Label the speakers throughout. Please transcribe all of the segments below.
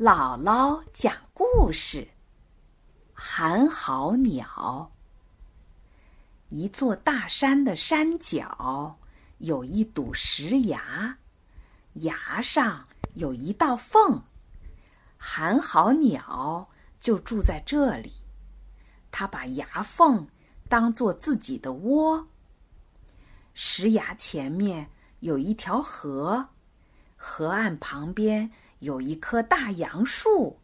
Speaker 1: 姥姥讲故事：寒号鸟。一座大山的山脚有一堵石崖，崖上有一道缝。寒号鸟就住在这里，它把崖缝当做自己的窝。石崖前面有一条河，河岸旁边。有一棵大杨树，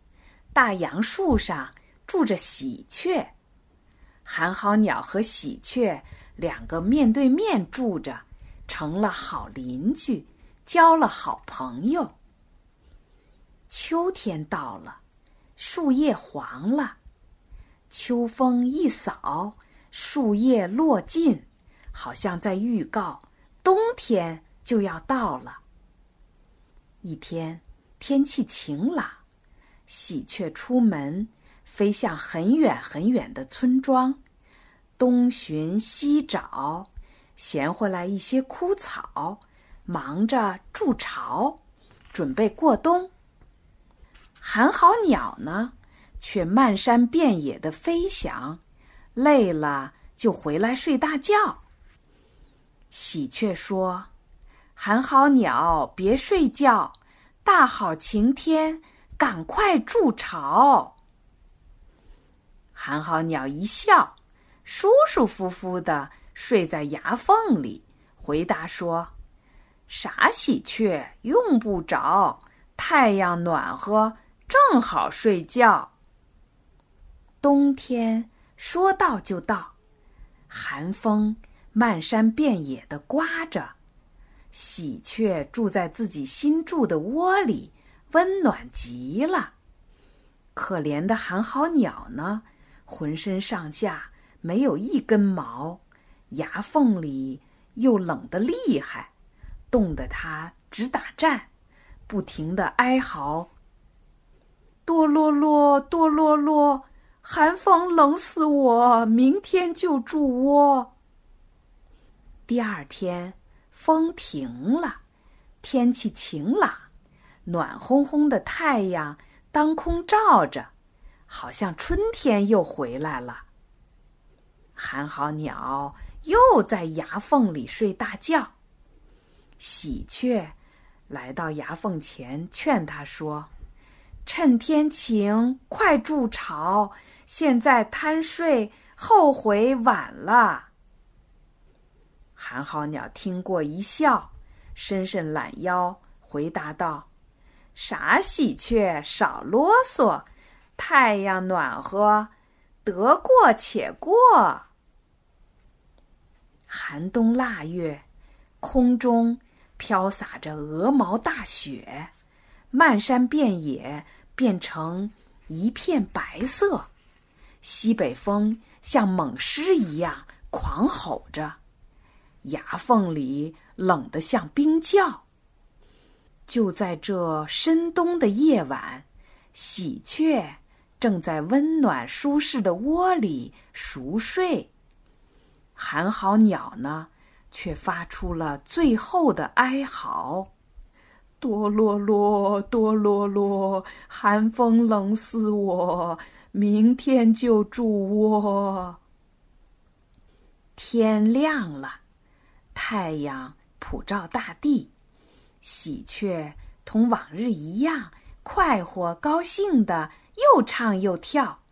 Speaker 1: 大杨树上住着喜鹊。寒号鸟和喜鹊两个面对面住着，成了好邻居，交了好朋友。秋天到了，树叶黄了，秋风一扫，树叶落尽，好像在预告冬天就要到了。一天。天气晴朗，喜鹊出门，飞向很远很远的村庄，东寻西找，衔回来一些枯草，忙着筑巢，准备过冬。寒号鸟呢，却漫山遍野的飞翔，累了就回来睡大觉。喜鹊说：“寒号鸟，别睡觉。”大好晴天，赶快筑巢。寒号鸟一笑，舒舒服服的睡在崖缝里，回答说：“傻喜鹊，用不着，太阳暖和，正好睡觉。”冬天说到就到，寒风漫山遍野的刮着。喜鹊住在自己新筑的窝里，温暖极了。可怜的寒号鸟呢，浑身上下没有一根毛，牙缝里又冷得厉害，冻得它直打颤，不停的哀嚎：“哆啰啰，哆啰啰，寒风冷死我，明天就筑窝。”第二天。风停了，天气晴朗，暖烘烘的太阳当空照着，好像春天又回来了。寒号鸟又在崖缝里睡大觉。喜鹊来到崖缝前，劝他说：“趁天晴，快筑巢，现在贪睡，后悔晚了。”寒号鸟听过一笑，伸伸懒腰，回答道：“傻喜鹊，少啰嗦。太阳暖和，得过且过。寒冬腊月，空中飘洒着鹅毛大雪，漫山遍野变成一片白色。西北风像猛狮一样狂吼着。”牙缝里冷得像冰窖。就在这深冬的夜晚，喜鹊正在温暖舒适的窝里熟睡。寒号鸟呢，却发出了最后的哀嚎：“哆啰啰，哆啰啰，寒风冷死我，明天就筑窝。”天亮了。太阳普照大地，喜鹊同往日一样快活高兴的又唱又跳。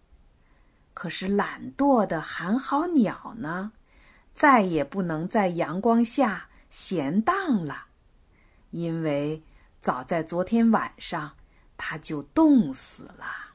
Speaker 1: 可是懒惰的寒号鸟呢，再也不能在阳光下闲荡了，因为早在昨天晚上，它就冻死了。